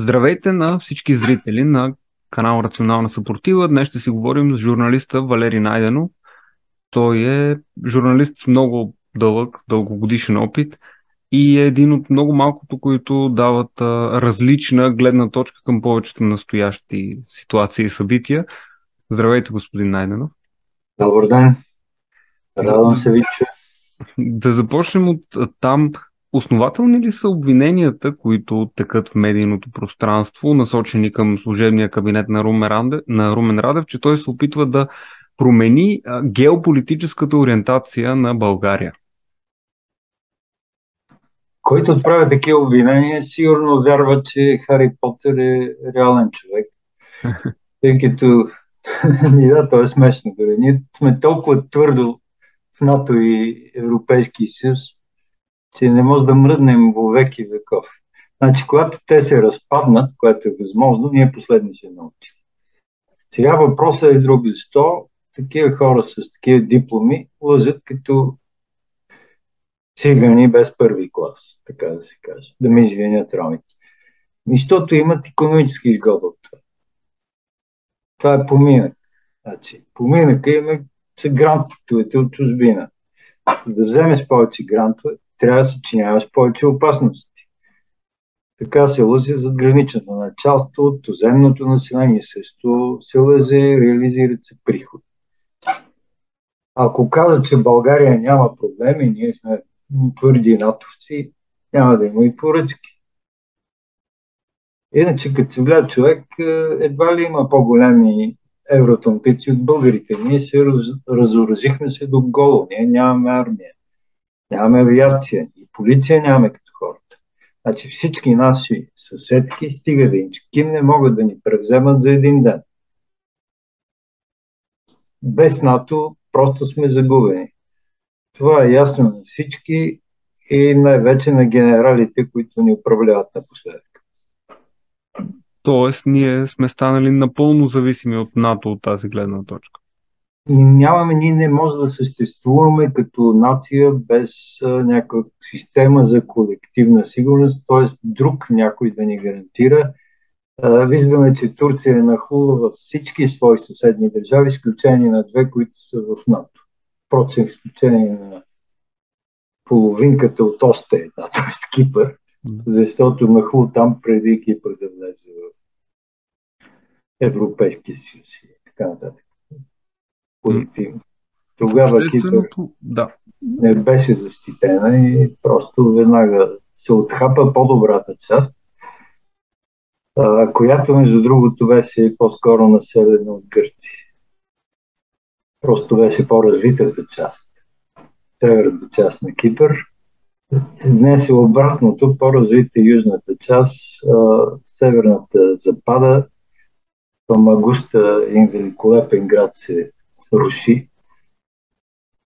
Здравейте на всички зрители на канал Рационална съпротива. Днес ще си говорим с журналиста Валери Найденов. Той е журналист с много дълъг, дългогодишен опит и е един от много малкото, които дават а, различна гледна точка към повечето настоящи ситуации и събития. Здравейте, господин Найденов. Добър ден. Радвам се ви, че... Да започнем от там. Основателни ли са обвиненията, които текат в медийното пространство, насочени към служебния кабинет на Румен Радев, на Румен Радев че той се опитва да промени геополитическата ориентация на България? Който отправя такива обвинения, сигурно вярва, че Хари Потър е реален човек. Тъй като, да, то е смешно. Дори. Ние сме толкова твърдо в НАТО и Европейски съюз, че не може да мръднем во веки веков. Значи, когато те се разпаднат, което е възможно, ние последни ще научим. Сега въпросът е друг. Защо такива хора с такива дипломи лъжат като цигани без първи клас, така да се каже. Да ме извинят ромите. Защото имат економически изгода от това. Това е поминък. Значи, поминъка има са грантовете от чужбина. За да вземеш повече грантове, трябва да се чиняваш повече опасности. Така се лъже зад граничното началство, туземното население също се лъже, реализират се приходи. Ако каза, че България няма проблеми, ние сме твърди натовци, няма да има и поръчки. Иначе, като се гледа човек, едва ли има по-големи евроатлантици от българите. Ние се раз, разоръжихме се до голо. Ние нямаме армия. Нямаме авиация и полиция нямаме като хората. Значи всички наши съседки, стига да им не могат да ни превземат за един ден. Без НАТО просто сме загубени. Това е ясно на всички и най-вече на генералите, които ни управляват напоследък. Тоест, ние сме станали напълно зависими от НАТО от тази гледна точка и нямаме, ние не можем да съществуваме като нация без някаква система за колективна сигурност, т.е. друг някой да ни гарантира. Виждаме, че Турция е нахлула във всички свои съседни държави, изключение на две, които са в НАТО. Впрочем, изключение на половинката от още една, т.е. Кипър, защото нахлу там преди Кипър да влезе в Европейския съюз и така нататък колективно. Тогава Кипър да. не беше защитена и просто веднага се отхапа по-добрата част, която между другото беше по-скоро населена от гърци. Просто беше по-развитата част, северната част на Кипър. Днес е обратното, по-развита южната част, северната запада, Памагуста, един великолепен град се руши.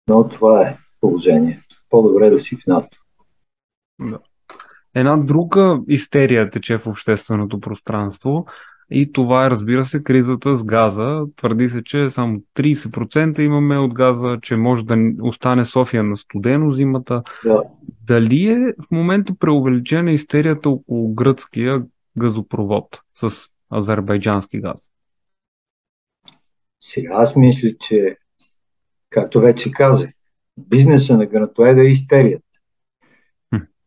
Но това е положението. По-добре да си в НАТО. Да. Една друга истерия тече в общественото пространство и това е, разбира се, кризата с газа. Твърди се, че само 30% имаме от газа, че може да остане София на студено зимата. Да. Дали е в момента преувеличена истерията около гръцкия газопровод с азербайджански газ? Сега аз мисля, че, както вече казах, бизнеса на гранатоеда е истерията.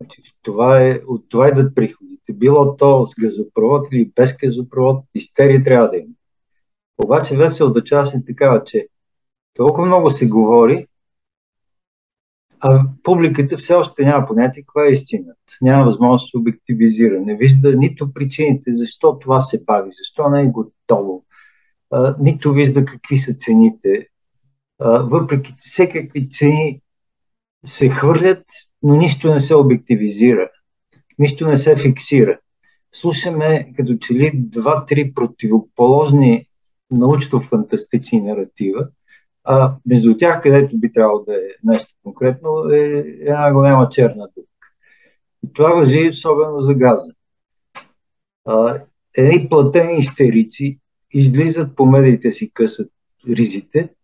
Значи, това е, от това идват приходите. Било то с газопровод или без газопровод, истерия трябва да има. Обаче веселата част е такава, че толкова много се говори, а публиката все още няма понятие каква е истината. Няма възможност да се обективизира. Не вижда нито причините защо това се бави, защо не е готово, нито вижда какви са цените. Въпреки всекакви цени се хвърлят, но нищо не се обективизира, нищо не се фиксира. Слушаме като че ли два-три противоположни научно-фантастични наратива, а между тях, където би трябвало да е нещо конкретно, е една голяма черна дупка. И това въжи особено за газа. А, едни платени истерици излизат по медиите си късат ризите,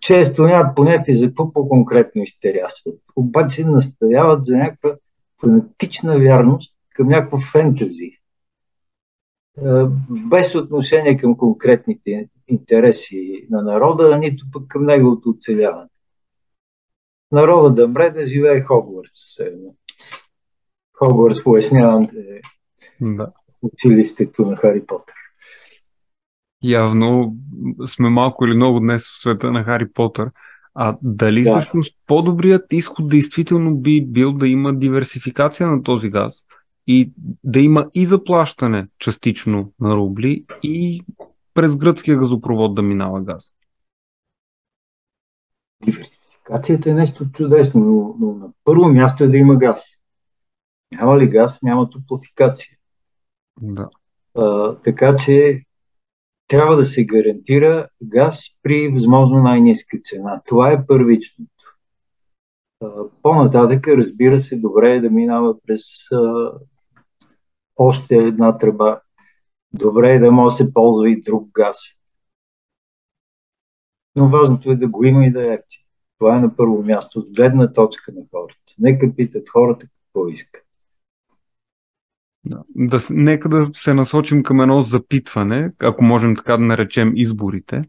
често нямат понятие за какво по-конкретно изтерясват. Обаче настояват за някаква фанатична вярност към някакво фентези. Без отношение към конкретните интереси на народа, нито пък към неговото оцеляване. Народа да мре да живее Хогвартс. Хогвартс, пояснявам, е да. Училището на Хари Потър. Явно сме малко или много днес в света на Хари Потър. А дали да. всъщност по-добрият изход действително би бил да има диверсификация на този газ и да има и заплащане частично на рубли и през гръцкия газопровод да минава газ? Диверсификацията е нещо чудесно, но, но на първо място е да има газ. Няма ли газ, няма топлофикация. Да. А, така че трябва да се гарантира газ при възможно най-низка цена. Това е първичното. По-нататък, разбира се, добре е да минава през а, още една тръба. Добре е да може да се ползва и друг газ. Но важното е да го има и да е. Това е на първо място, от гледна точка на хората. Нека питат хората какво искат. Да. Да, нека да се насочим към едно запитване, ако можем така да наречем изборите,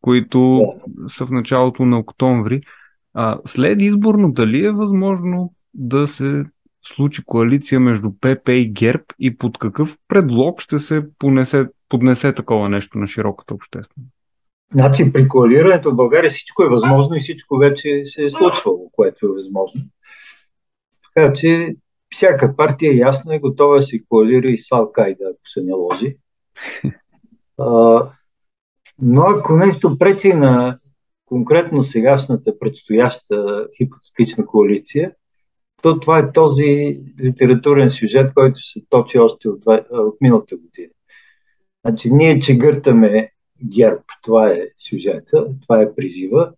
които да. са в началото на октомври. А, след изборно дали е възможно да се случи коалиция между ПП и ГЕРБ и под какъв предлог ще се понесе, поднесе такова нещо на широката общественост? Значи при коалирането в България всичко е възможно и всичко вече се е случвало, което е възможно. Така че всяка партия ясно е готова да се коалира и с Алкайда, ако се наложи. А, но ако нещо пречи на конкретно сегашната предстояща хипотетична коалиция, то това е този литературен сюжет, който се точи още от, от миналата година. Значи ние че гъртаме ГЕРБ, това е сюжета, това е призива.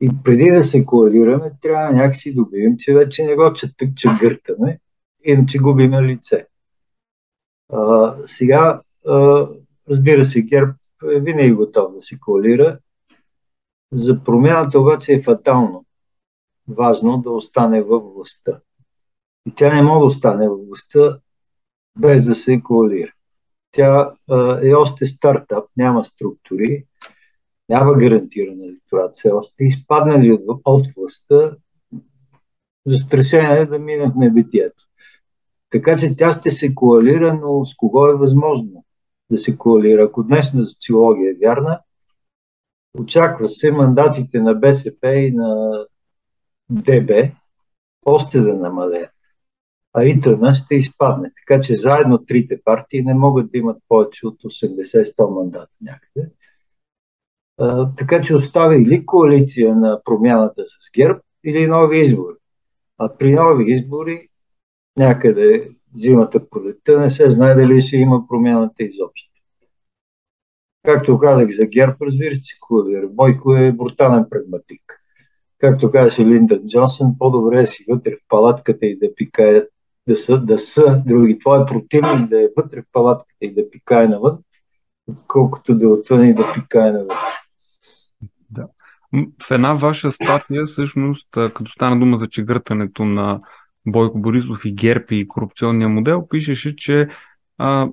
И преди да се коалираме, трябва някакси да обявим, че вече не го че гъртаме, иначе губиме лице. А, сега, а, разбира се, ГЕРБ е винаги готов да се коалира. За промяната обаче е фатално важно да остане във властта. И тя не може да остане във властта без да се коалира. Тя а, е още стартап, няма структури, няма гарантирана електорат все още. Изпаднали от, от властта, застрашена е да мине в небитието. Така че тя ще се коалира, но с кого е възможно да се коалира? Ако днешната социология е вярна, очаква се мандатите на БСП и на ДБ още да намалеят. А ИТНА ще изпадне. Така че заедно трите партии не могат да имат повече от 80-100 мандата някъде. А, така че оставя или коалиция на промяната с ГЕРБ, или нови избори. А при нови избори някъде зимата пролетта, не се знае дали ще има промяната изобщо. Както казах за ГЕРБ, разбира се, Кулер. Бойко е брутален прагматик. Както казаше Линдън Джонсън, по-добре е си вътре в палатката и да пикаят, да са, да са други. Това е противник да е вътре в палатката и да пикае навън, отколкото да отвън и да пикае навън. Да. В една ваша статия, всъщност, като стана дума за чегъртането на Бойко Борисов и ГЕРБ и корупционния модел, пишеше, че а,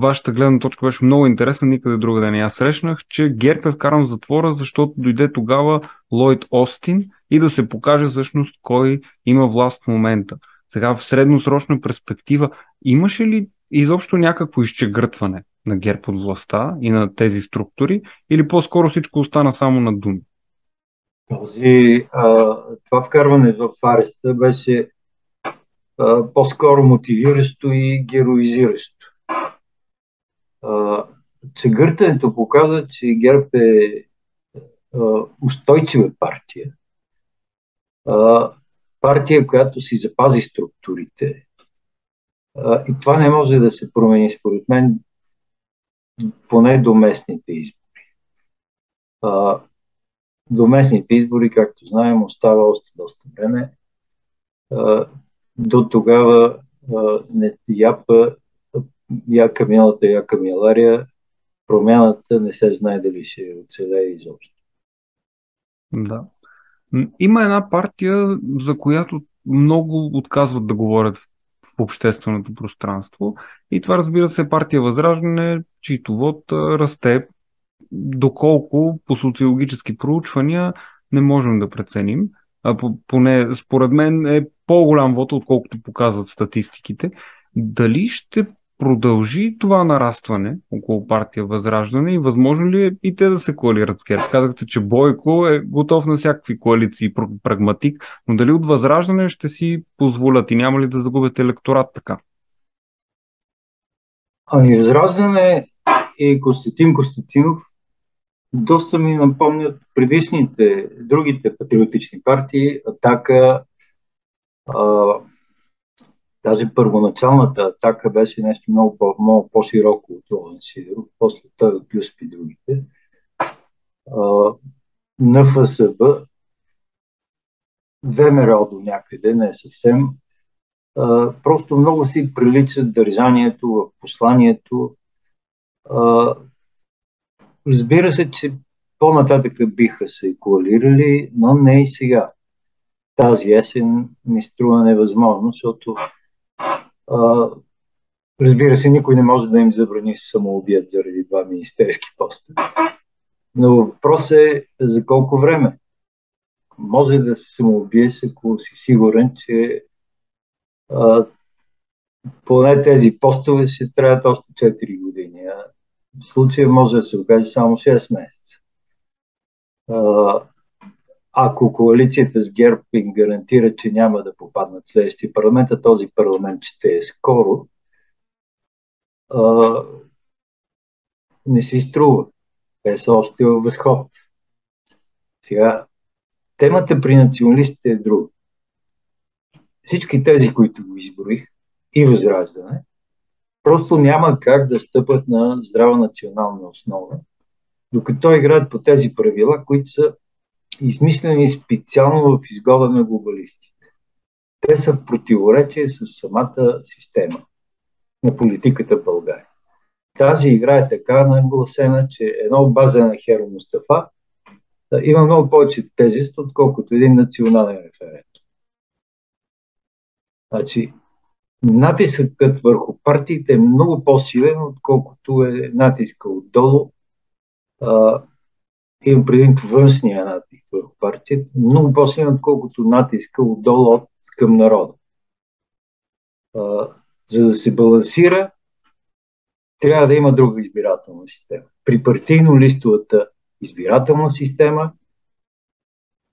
вашата гледна точка беше много интересна, никъде друга да не я срещнах, че ГЕРБ е вкаран в затвора, защото дойде тогава Лойд Остин и да се покаже всъщност кой има власт в момента. Сега в средносрочна перспектива имаше ли изобщо някакво изчегъртване на ГЕРБ от властта и на тези структури или по-скоро всичко остана само на думи? Този, а, това вкарване в ареста беше по-скоро мотивиращо и героизиращо. гъртането показва, че ГЕРБ е устойчива партия. партия, която си запази структурите. и това не може да се промени, според мен, поне до местните избори. до местните избори, както знаем, остава още доста време до тогава не, япа, яка милата, яка милария, промяната не се знае дали ще оцелее изобщо. Да. Има една партия, за която много отказват да говорят в общественото пространство. И това, разбира се, партия Възраждане, чийто вод расте, доколко по социологически проучвания не можем да преценим. А, поне според мен е по-голям вод, отколкото показват статистиките. Дали ще продължи това нарастване около партия Възраждане и възможно ли е и те да се коалират с ГЕРБ? Казахте, че Бойко е готов на всякакви коалиции, прагматик, но дали от Възраждане ще си позволят и няма ли да загубят електорат така? Ами Възраждане и Константин Константинов доста ми напомнят предишните, другите патриотични партии, Атака, а, Даже първоначалната атака беше нещо много, по- много по-широко от Ловен Сидеров, после той отплюспи другите. На ФСБ, ВМРО до някъде, не съвсем, а, просто много си приличат държанието в посланието. А, разбира се, че по-нататък биха се коалирали, но не и сега. Тази есен ми струва невъзможно, защото а, разбира се, никой не може да им забрани самоубият заради два министерски поста. Но въпрос е за колко време. Може да се самоубиеш, ако си сигурен, че а, поне тези постове ще трябват още 4 години. А в случая може да се окаже само 6 месеца. А, ако коалицията с ГЕРБ им гарантира, че няма да попаднат следващия парламент, а този парламент ще е скоро, а, не си струва. Те са още във възход. Сега, темата при националистите е друга. Всички тези, които го изброих, и Възраждане, просто няма как да стъпат на здрава национална основа, докато играят по тези правила, които са измислени специално в изгода на глобалистите. Те са в противоречие с самата система на политиката в България. Тази игра е така нагласена, че едно база на Херо Мустафа има много повече тежест, отколкото един национален референдум. Значи, натискът върху партиите е много по-силен, отколкото е натиска отдолу имам предвид външния натиск върху партията, много по-силен, отколкото натиска отдолу от към народа. А, за да се балансира, трябва да има друга избирателна система. При партийно-листовата избирателна система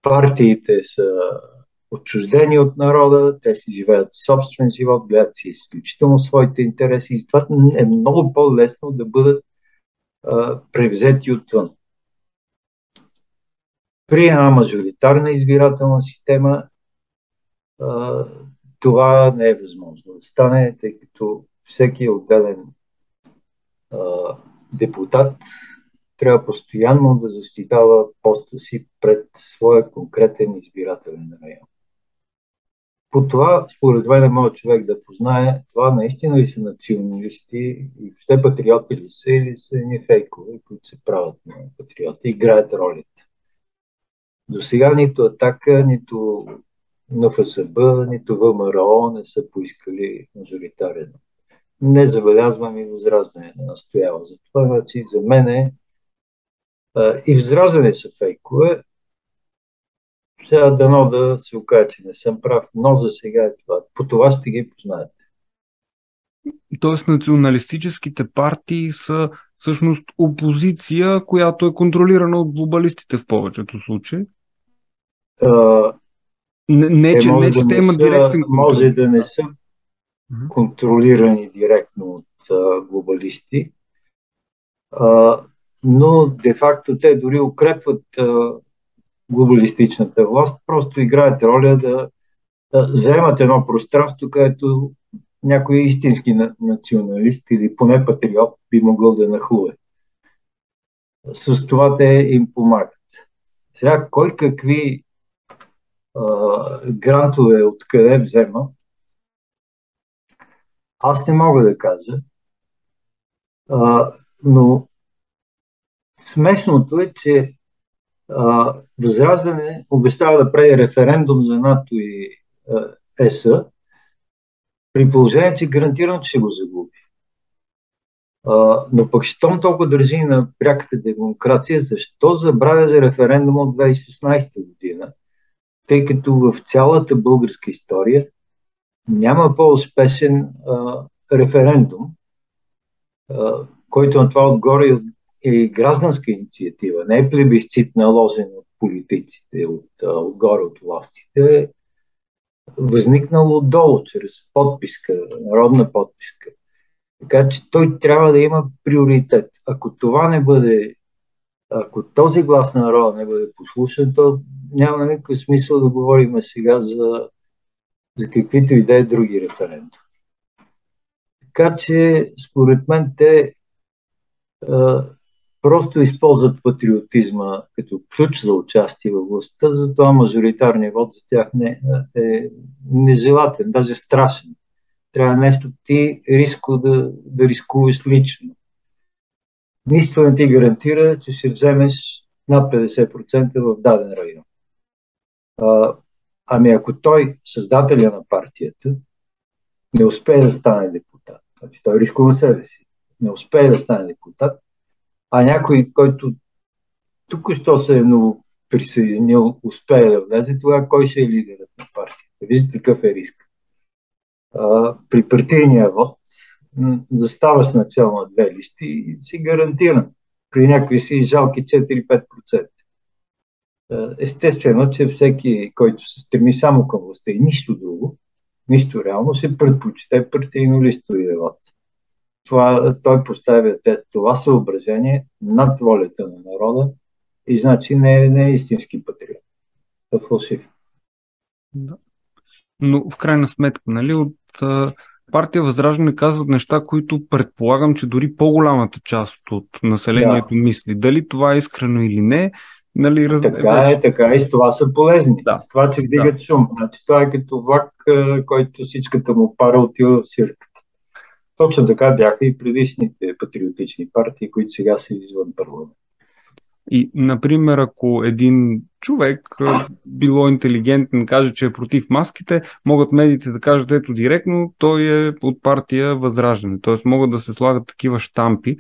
партиите са отчуждени от народа, те си живеят собствен живот, гледат си изключително своите интереси и затова е много по-лесно да бъдат а, превзети отвън при една мажоритарна избирателна система това не е възможно да стане, тъй като всеки отделен депутат трябва постоянно да защитава поста си пред своя конкретен избирателен район. По това, според мен, моят човек да познае, това наистина ли са националисти и въобще патриоти ли са или са ни фейкове, които се правят на патриоти, играят ролите. До сега нито Атака, нито НФСБ, нито ВМРО не са поискали мажоритарен. Не забелязвам и възраждане да настоява за това. Значи за мен е и възраждане са фейкове. Сега дано да се окаже, че не съм прав, но за сега е това. По това ще ги познаете. Тоест националистическите партии са всъщност опозиция, която е контролирана от глобалистите в повечето случаи? А, не, не, че, не, че да те имат директен Може да не са контролирани директно от а, глобалисти, а, но де-факто те дори укрепват а, глобалистичната власт, просто играят роля да, да заемат едно пространство, където някой истински националист или поне патриот би могъл да нахлуе. С това те им помагат. Сега, кой какви а, грантове откъде взема, аз не мога да кажа. А, но смешното е, че а, Възраждане обещава да прави референдум за НАТО и ЕСА При положение, че гарантирам, че ще го загуби. А, но пък, щом толкова държи на пряката демокрация, защо забравя за референдум от 2016 година? Тъй като в цялата българска история няма по-успешен а, референдум, а, който на това отгоре е гражданска инициатива, не е плебисцит наложен от политиците, от, а, отгоре от властите, е възникнало отдолу, чрез подписка, народна подписка. Така че той трябва да има приоритет. Ако това не бъде, ако този глас на народа не бъде послушан, то няма никакъв смисъл да говорим сега за, за каквито и да е други референдуми. Така че, според мен, те а, просто използват патриотизма като ключ за участие в властта, затова мажоритарният вод за тях не, е нежелателен, даже страшен. Трябва нещо ти риско да, да рискуваш лично. Нищо не ти гарантира, че ще вземеш над 50% в даден район. А, ами ако той, създателя на партията, не успее да стане депутат, значи той рискува себе си, не успее да стане депутат, а някой, който тук що се е много присъединил, успее да влезе, тогава кой ще е лидерът на партията? Виждате какъв е риск. А, при партийния вод заставаш начало на две листи и си гарантиран. При някакви си жалки 4-5%. Естествено, че всеки, който се стреми само към властта и нищо друго, нищо реално, се предпочита партийно листови вод това, той поставя това съображение над волята на народа и значи не е, не е истински патриот. Е фалшив. Да. Но в крайна сметка, нали, от партия Възраждане казват неща, които предполагам, че дори по-голямата част от населението да. мисли. Дали това е искрено или не, Нали, раз... Така е, така е, и с това са полезни. Да. С това, че вдигат да. шум. Значи, това е като влак, който всичката му пара отива в сирка. Точно така бяха и предишните патриотични партии, които сега са извън парламент. И, например, ако един човек, било интелигентен, каже, че е против маските, могат медиите да кажат, ето директно, той е от партия Възраждане. Тоест могат да се слагат такива штампи.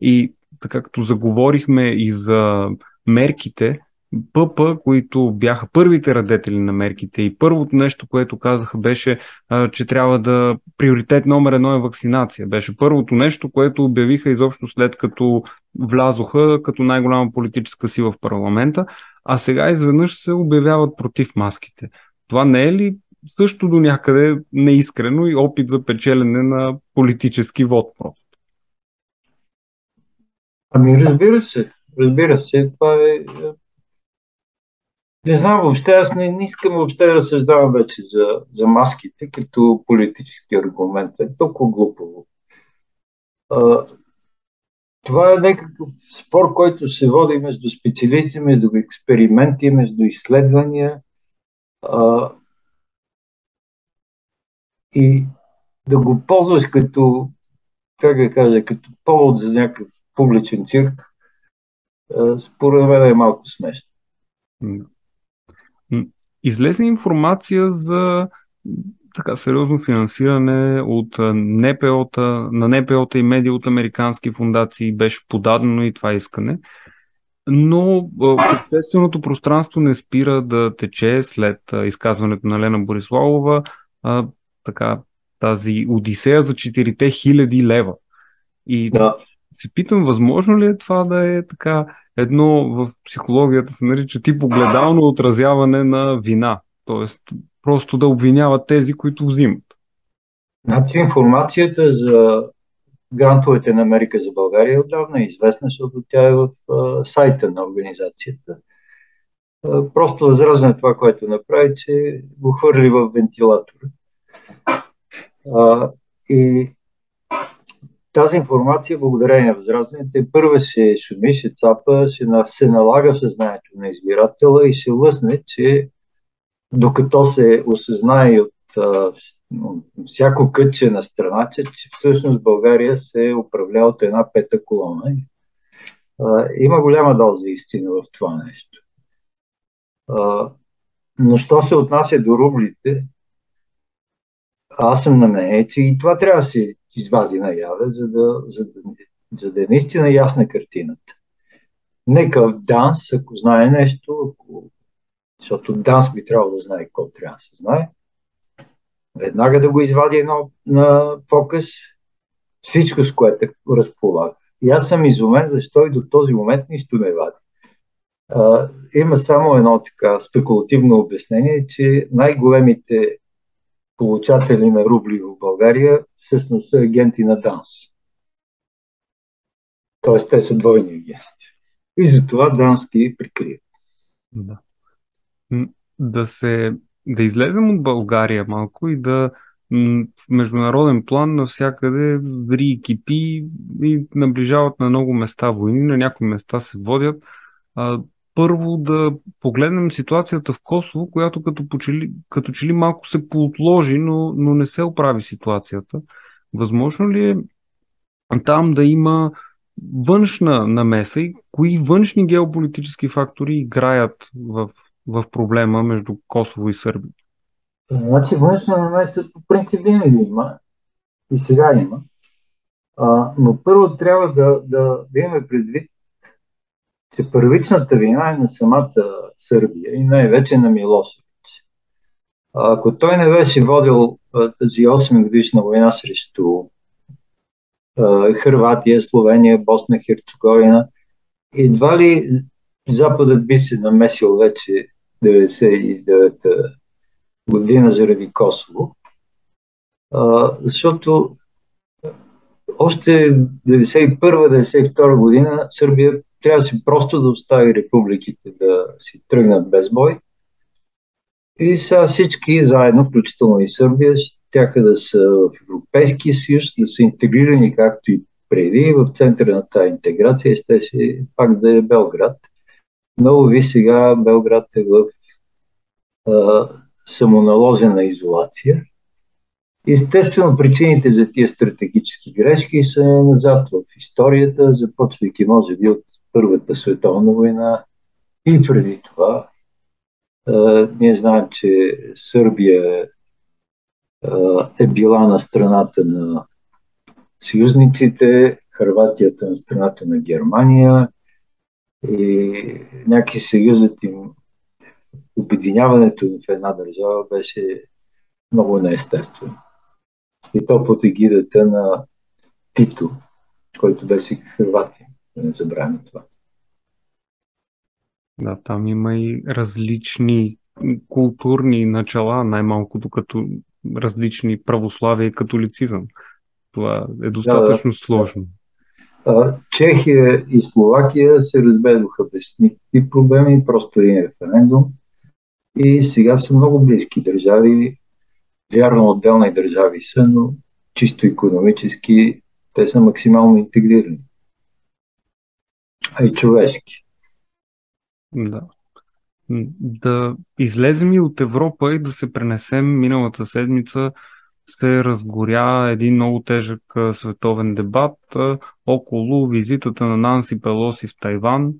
И така като заговорихме и за мерките, ПП, които бяха първите радетели на мерките и първото нещо, което казаха беше, че трябва да приоритет номер едно е вакцинация. Беше първото нещо, което обявиха изобщо след като влязоха като най-голяма политическа сила в парламента, а сега изведнъж се обявяват против маските. Това не е ли също до някъде неискрено и опит за печелене на политически вод просто? Ами разбира се, разбира се, това е не знам въобще, аз не, не искам въобще да разсъждавам вече за, за маските като политически аргумент. Е толкова глупаво. А, това е някакъв спор, който се води между специалисти, между експерименти, между изследвания. А, и да го ползваш като, как да кажа, като повод за някакъв публичен цирк, според мен е малко смешно. Излезе информация за така сериозно финансиране от НПО-та, на НПО-та и медии от американски фундации беше подадено и това искане. Но общественото пространство не спира да тече след изказването на Лена Бориславова а, така, тази Одисея за 4000 лева. И да. се питам, възможно ли е това да е така едно в психологията се нарича тип огледално отразяване на вина. Тоест, просто да обвиняват тези, които взимат. Значи информацията за грантовете на Америка за България отдавна е известна, защото тя е в а, сайта на организацията. А, просто възраждане това, което направи, че го хвърли в вентилатора. А, и тази информация, благодарение на възраждането, първа ще шуми, ще цапа, ще се налага в съзнанието на избиратела и ще лъсне, че докато се осъзнае от а, всяко кътче на страна, че, че всъщност България се управлява от една пета колона. А, има голяма доза истина в това нещо. А, но що се отнася до рублите, аз съм на мнение, че и това трябва да се извади наяве, за да, за да, за да е наистина ясна картината. Нека в ДАНС, ако знае нещо, ако... защото ДАНС би трябвало да знае какво трябва да се знае, веднага да го извади едно на показ, всичко с което разполага. И аз съм изумен, защо и до този момент нищо не вади. А, има само едно така спекулативно обяснение, че най-големите получатели на рубли в България всъщност са агенти на ДАНС. Тоест те са двойни агенти. И затова ДАНС ги прикрият. Да. Да се да излезем от България малко и да в международен план навсякъде ври кипи и наближават на много места войни, на някои места се водят. А, първо да погледнем ситуацията в Косово, която като, почели, като че ли малко се поотложи, но, но не се оправи ситуацията. Възможно ли е там да има външна намеса и кои външни геополитически фактори играят в, в проблема между Косово и Сърбия? Значи външна намеса по принцип винаги има и сега има. А, но първо трябва да, да, да имаме предвид, че първичната вина е на самата Сърбия и най-вече на Милошевич. Ако той не беше водил тази 8 годишна война срещу Хрватия, Словения, Босна, Херцеговина, едва ли Западът би се намесил вече 99-та година заради Косово, защото още 91-92 година Сърбия трябваше просто да остави републиките да си тръгнат без бой. И сега всички заедно, включително и Сърбия, тяха да са в Европейския съюз, да са интегрирани както и преди. В центъра на тази интеграция щеше пак да е Белград. Но ви сега Белград е в а, самоналожена изолация. Естествено, причините за тия стратегически грешки са назад в историята, започвайки може би от Първата световна война и преди това. А, ние знаем, че Сърбия а, е била на страната на съюзниците, Харватията на страната на Германия и някакси съюзът им, обединяването в една държава беше много неестествено. И то под егидата на Тито, който беше Хрватия. Да не забравяме това. Да, там има и различни културни начала, най-малкото като различни православие и католицизъм. Това е достатъчно да, сложно. Да. Чехия и Словакия се разбедоха без никакви проблеми, просто един референдум. И сега са много близки държави. Вярно, отделни държави са, но чисто економически те са максимално интегрирани а и човешки. Да. Да излезем и от Европа и да се пренесем миналата седмица се разгоря един много тежък световен дебат около визитата на Нанси Пелоси в Тайван.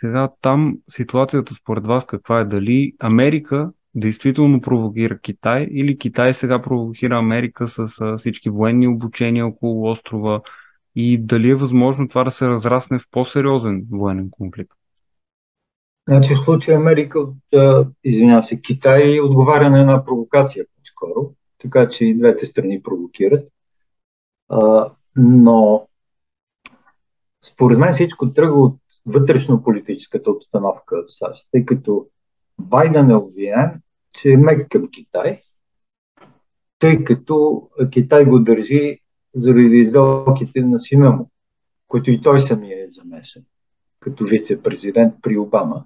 Сега там ситуацията според вас каква е? Дали Америка действително провокира Китай или Китай сега провокира Америка с всички военни обучения около острова, и дали е възможно това да се разрасне в по-сериозен военен конфликт? Значи в случая Америка, извинявам се, Китай отговаря на една провокация по-скоро, така че и двете страни провокират. А, но според мен всичко тръгва от вътрешно-политическата обстановка в САЩ, тъй като Байден е обвинен, че е мек към Китай, тъй като Китай го държи заради изделките на сина му, които и той самия е замесен като вице-президент при Обама.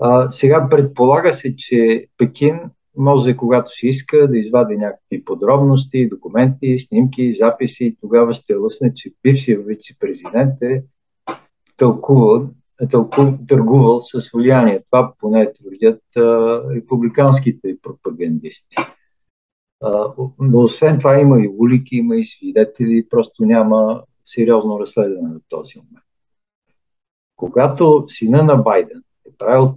А, сега предполага се, че Пекин може, когато си иска, да извади някакви подробности, документи, снимки, записи и тогава ще лъсне, че бившия вице-президент е тълкувал, е тълку, търгувал с влияние. Това поне твърдят а, републиканските пропагандисти но освен това има и улики, има и свидетели, просто няма сериозно разследване на този момент. Когато сина на Байден е правил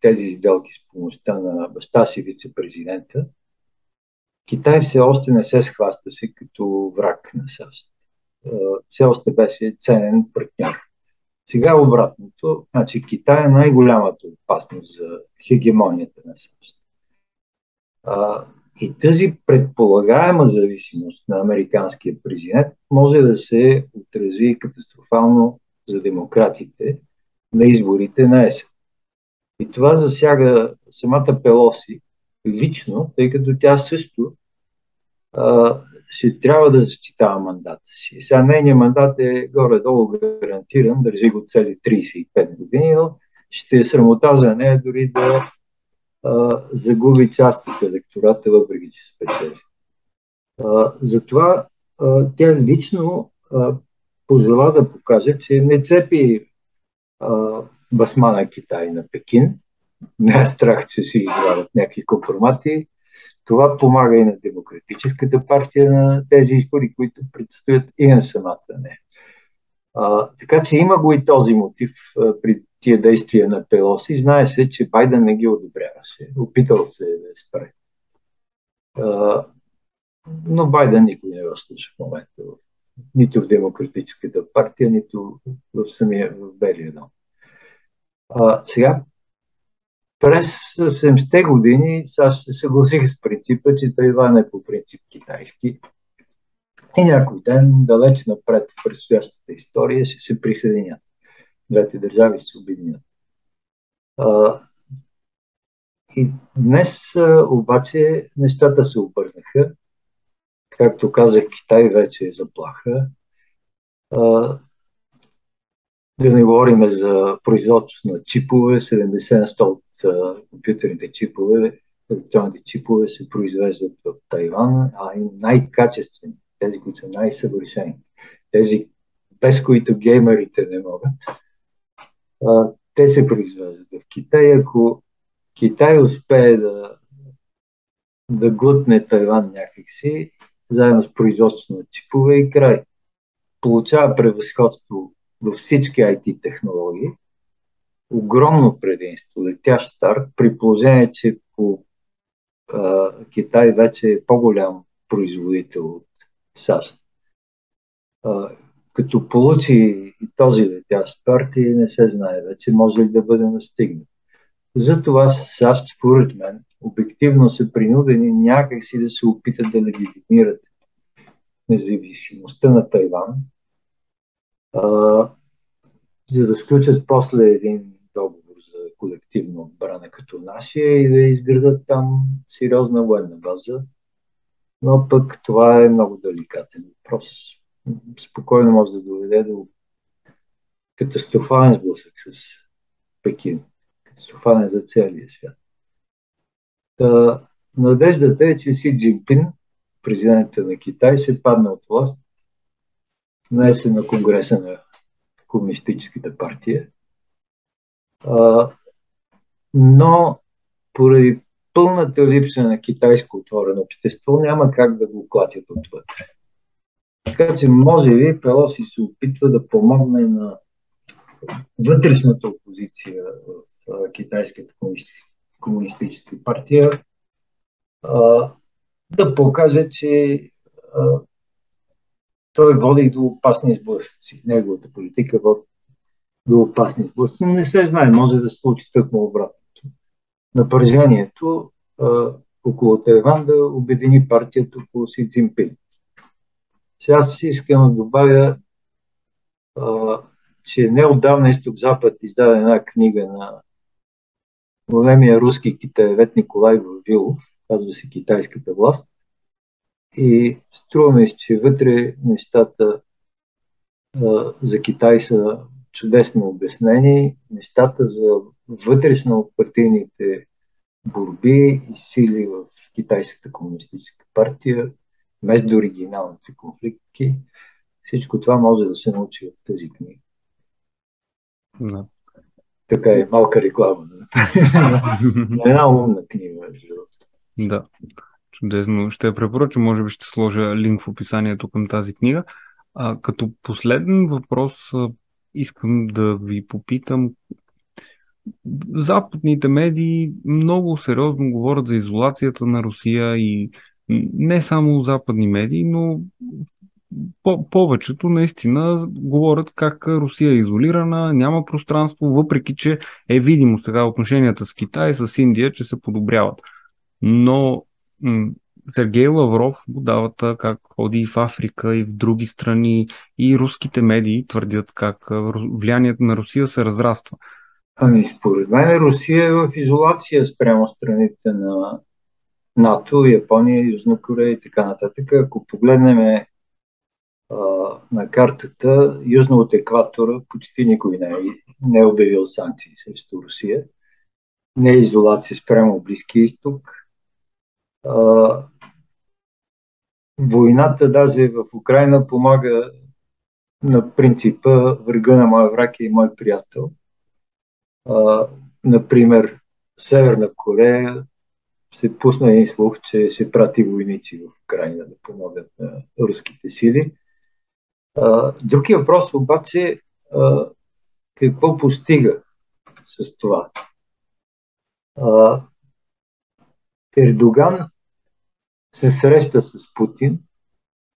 тези сделки с помощта на баща си вице-президента, Китай все още не се схващаше като враг на САЩ. Все още беше ценен партньор. Сега обратното, значи Китай е най-голямата опасност за хегемонията на САЩ. И тази предполагаема зависимост на американския президент може да се отрази катастрофално за демократите на изборите на ЕС. И това засяга самата Пелоси лично, тъй като тя също а, ще трябва да защитава мандата си. Сега нейният мандат е горе-долу гарантиран, държи го цели 35 години, но ще е срамота за нея дори да загуби част от електората, въпреки че спечели. затова а, тя лично пожела да покаже, че не цепи а, басма на Китай на Пекин, не е страх, че си играват някакви компромати. Това помага и на Демократическата партия на тези избори, които предстоят и на самата не. А, така че има го и този мотив а, при тия действия на Пелоси. Знае се, че Байден не ги одобряваше. Опитал се да я спре. Но Байден никой не го слуша в момента. Нито в Демократическата партия, нито в самия в Белия дом. Сега, през 70-те години САЩ се съгласиха с принципа, че Тайван е по принцип китайски. И някой ден, далеч напред в предстоящата история, ще се присъединят двете държави се обединят. И днес обаче нещата се обърнаха. Както казах, Китай вече е заплаха. Да не говорим за производство на чипове. 70 на 100 от компютърните чипове, електронните чипове се произвеждат в Тайван, а и най-качествени, тези, които са най-съвършени, тези, без които геймерите не могат те се произвеждат в Китай. Ако Китай успее да, да глътне Тайван някакси, заедно с производство на чипове и край. Получава превъзходство във всички IT технологии, огромно предимство, летящ старт, при положение, че по а, Китай вече е по-голям производител от САЩ. Като получи и този летящ партий, не се знае вече може ли да бъде настигнат. Затова САЩ, според мен, обективно са принудени някакси да се опитат да легитимират независимостта на Тайван, а, за да сключат после един договор за колективна отбрана като нашия и да изградат там сериозна военна база. Но пък това е много деликатен въпрос спокойно може да доведе до катастрофален сблъсък с Пекин. Катастрофален за целия свят. Та, надеждата е, че Си Джинпин, президента на Китай, ще падне от власт днес на Конгреса на Комунистическата партия. А, но поради пълната липса на китайско отворено общество няма как да го клатят отвътре. Така че, може би, Пелоси се опитва да помогне на вътрешната опозиция в китайската комунистическа партия да покаже, че той води до опасни сблъсъци. Неговата политика води до опасни сблъсъци, не се знае, може да се случи тъкмо обратното. Напрежението около Тайван да обедини партията около Си Цзинпин. Сега си искам да добавя, че неотдавна Изток-Запад издаде една книга на големия руски китаевед Николай Вавилов, казва се Китайската власт. И струва ми се, че вътре нещата за Китай са чудесно обяснени. Нещата за вътрешно партийните борби и сили в Китайската комунистическа партия между оригиналните конфликти. Всичко това може да се научи в тази книга. No. Така е, малка реклама. Една умна книга. Да, чудесно. Ще я препоръчам, може би ще сложа линк в описанието към тази книга. А, като последен въпрос искам да ви попитам. Западните медии много сериозно говорят за изолацията на Русия и не само западни медии, но по- повечето наистина говорят как Русия е изолирана, няма пространство, въпреки че е видимо сега отношенията с Китай, с Индия, че се подобряват. Но м- Сергей Лавров го как ходи и в Африка, и в други страни, и руските медии твърдят как влиянието на Русия се разраства. Ами, според мен Русия е в изолация спрямо страните на НАТО, Япония, Южна Корея и така нататък. Ако погледнем на картата, южно от екватора почти никой не е, не е обявил санкции срещу Русия. Не е изолация спрямо Близкия изток. А, войната даже в Украина помага на принципа врага на моя враг е и мой приятел. А, например, Северна Корея се пусна един слух, че ще прати войници в Украина да помогнат на руските сили. Другия въпрос обаче какво постига с това? Ердоган се среща с Путин,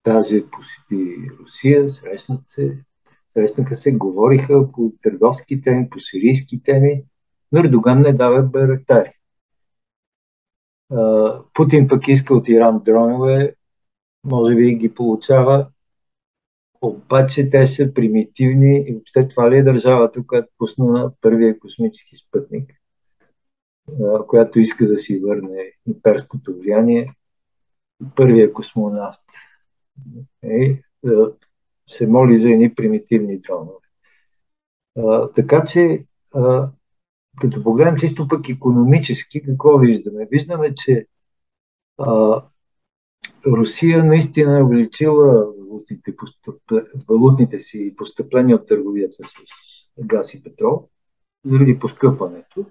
даже посети Русия, срещнат се, срещнаха се, говориха по търговски теми, по сирийски теми, но Ердоган не дава барактари. Путин пък иска от Иран дронове, може би ги получава, обаче те са примитивни и въобще това ли е държавата, която пусна на първия космически спътник, която иска да си върне имперското влияние, първия космонавт. И, се моли за едни примитивни дронове. Така че, като погледнем чисто пък економически, какво виждаме? Виждаме, че а, Русия наистина е увеличила валутните, валутните си постъпления от търговията с газ и петрол заради поскъпването.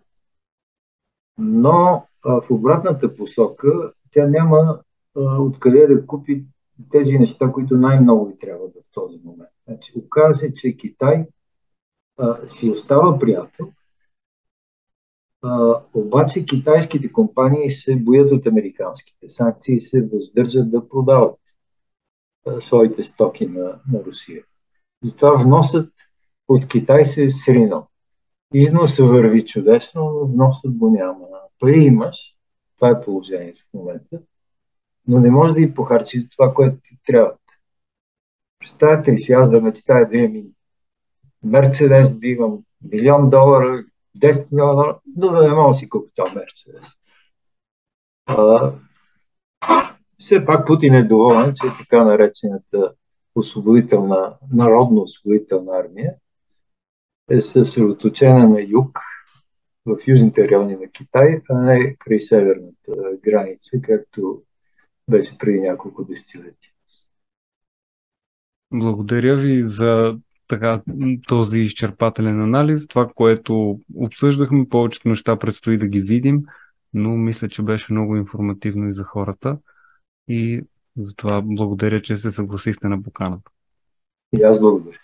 Но а, в обратната посока тя няма а, откъде да купи тези неща, които най-много ви трябва в този момент. Значи, оказва се, че Китай а, си остава приятел, обаче китайските компании се боят от американските санкции и се въздържат да продават своите стоки на, на Русия. Затова вносът от Китай се е сринал. Износът върви чудесно, но вносът го няма. Пари имаш, това е положението в момента, но не може да ги похарчиш това, което ти трябва. Представете ли си аз да мечтая да имам Мерцедес, да имам милион долара, 10 милиона, но да не мога да си купя този Мерцедес. все пак Путин е доволен, че така наречената освободителна, народно освободителна армия е съсредоточена на юг, в южните райони на Китай, а не край северната граница, както беше преди няколко десетилетия. Благодаря ви за така, този изчерпателен анализ. Това, което обсъждахме, повечето неща предстои да ги видим, но мисля, че беше много информативно и за хората. И затова благодаря, че се съгласихте на поканата. И аз благодаря.